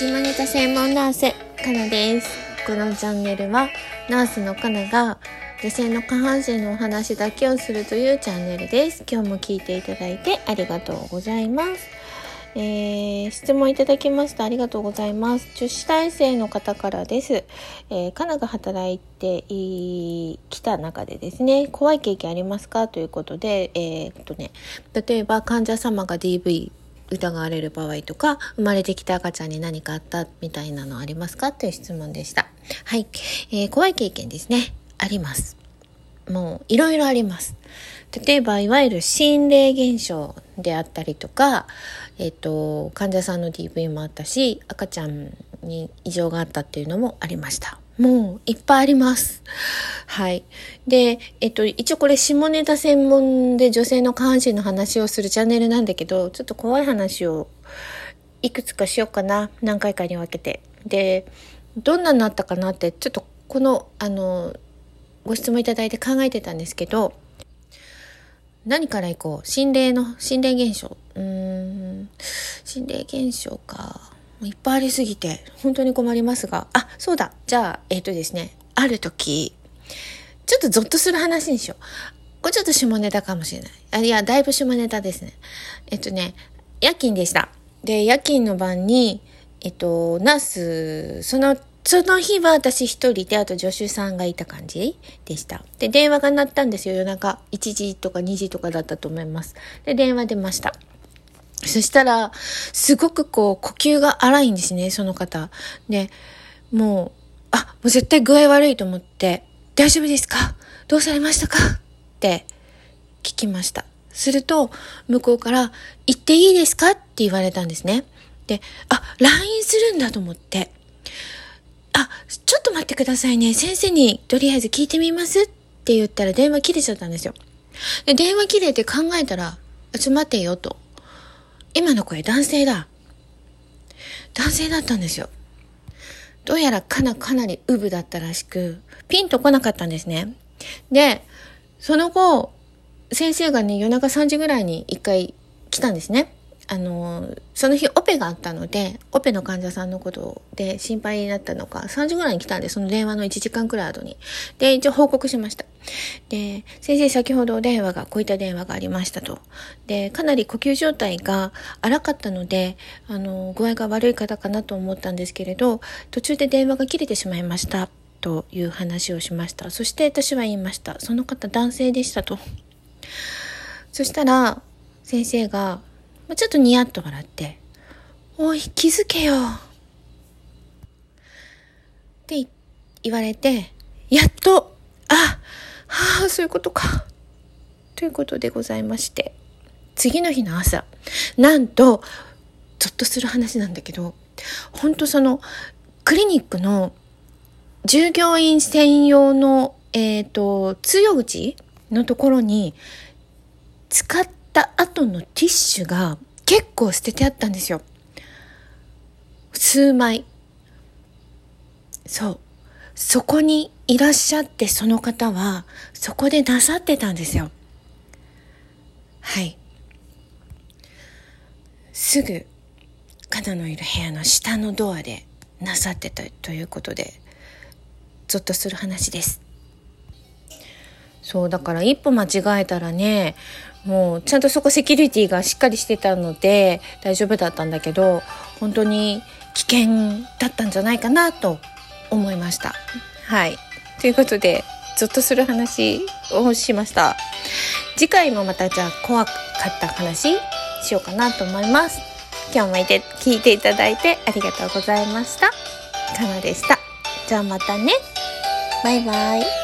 下ネタ専門ナースかなです。このチャンネルはナースのかなが女性の下半身のお話だけをするというチャンネルです。今日も聞いていただいてありがとうございます。えー、質問いただきました。ありがとうございます。女子大生の方からです、えー、かなが働いてきた中でですね怖い経験ありますか？ということでえー、っとね例えば患者様が DV 疑われる場合とか、生まれてきた赤ちゃんに何かあったみたいなのありますか？という質問でした。はい。えー、怖い経験ですね。あります。もう、いろいろあります。例えば、いわゆる心霊現象であったりとか、えっ、ー、と、患者さんの DV もあったし、赤ちゃんに異常があったっていうのもありました。もういっぱいあります。はい。で、えっと、一応これ下ネタ専門で女性の下半身の話をするチャンネルなんだけど、ちょっと怖い話をいくつかしようかな。何回かに分けて。で、どんなになったかなって、ちょっとこの、あの、ご質問いただいて考えてたんですけど、何からいこう？心霊の、心霊現象。うーん、心霊現象か。もういっぱいありすぎて、本当に困りますが。あ、そうだ。じゃあ、えっ、ー、とですね。ある時、ちょっとゾッとする話にしよう。これちょっと下ネタかもしれない。あ、いや、だいぶ下ネタですね。えっとね、夜勤でした。で、夜勤の晩に、えっと、ナース、その、その日は私一人で、あと助手さんがいた感じでした。で、電話が鳴ったんですよ。夜中1時とか2時とかだったと思います。で、電話出ました。そしたら、すごくこう、呼吸が荒いんですね、その方。で、もう、あ、もう絶対具合悪いと思って、大丈夫ですか？どうされましたか？って聞きました。すると、向こうから、行っていいですか？って言われたんですね。で、あ、LINE するんだと思って、あ、ちょっと待ってくださいね。先生にとりあえず聞いてみます？って言ったら電話切れちゃったんですよ。で、電話切れて考えたら、ちょっと、待てよと。今の声男性だ。男性だったんですよ。どうやらかなかなりウブだったらしく、ピンと来なかったんですね。で、その後、先生がね、夜中3時ぐらいに一回来たんですね。あの、その日オペがあったので、オペの患者さんのことで心配になったのか、3時ぐらいに来たんで、その電話の1時間くらい後に。で、一応報告しました。で、先生先ほど電話が、こういった電話がありましたと。で、かなり呼吸状態が荒かったので、あの、具合が悪い方かなと思ったんですけれど、途中で電話が切れてしまいました。という話をしました。そして私は言いました。その方男性でしたと。そしたら、先生が、ちょっとニヤッと笑って、おい、気づけよ。って言われて、やっと、あ、はあ、そういうことか。ということでございまして、次の日の朝、なんと、ゾッとする話なんだけど、本当その、クリニックの従業員専用の、えっ、ー、と、通用口のところに、使ってた後のティッシュが結構捨ててあったんですよ。数枚。そう。そこにいらっしゃってその方はそこでなさってたんですよ。はい。すぐ、カナのいる部屋の下のドアでなさってたということで、ゾッとする話です。そう、だから一歩間違えたらね、もうちゃんとそこセキュリティがしっかりしてたので大丈夫だったんだけど本当に危険だったんじゃないかなと思いました。はいということでゾッとする話をしました。次回もまたじゃあ怖かった話しようかなと思います。今日もいて聞いていただいてありがとうございました。かなでした。じゃあまたね。バイバイ。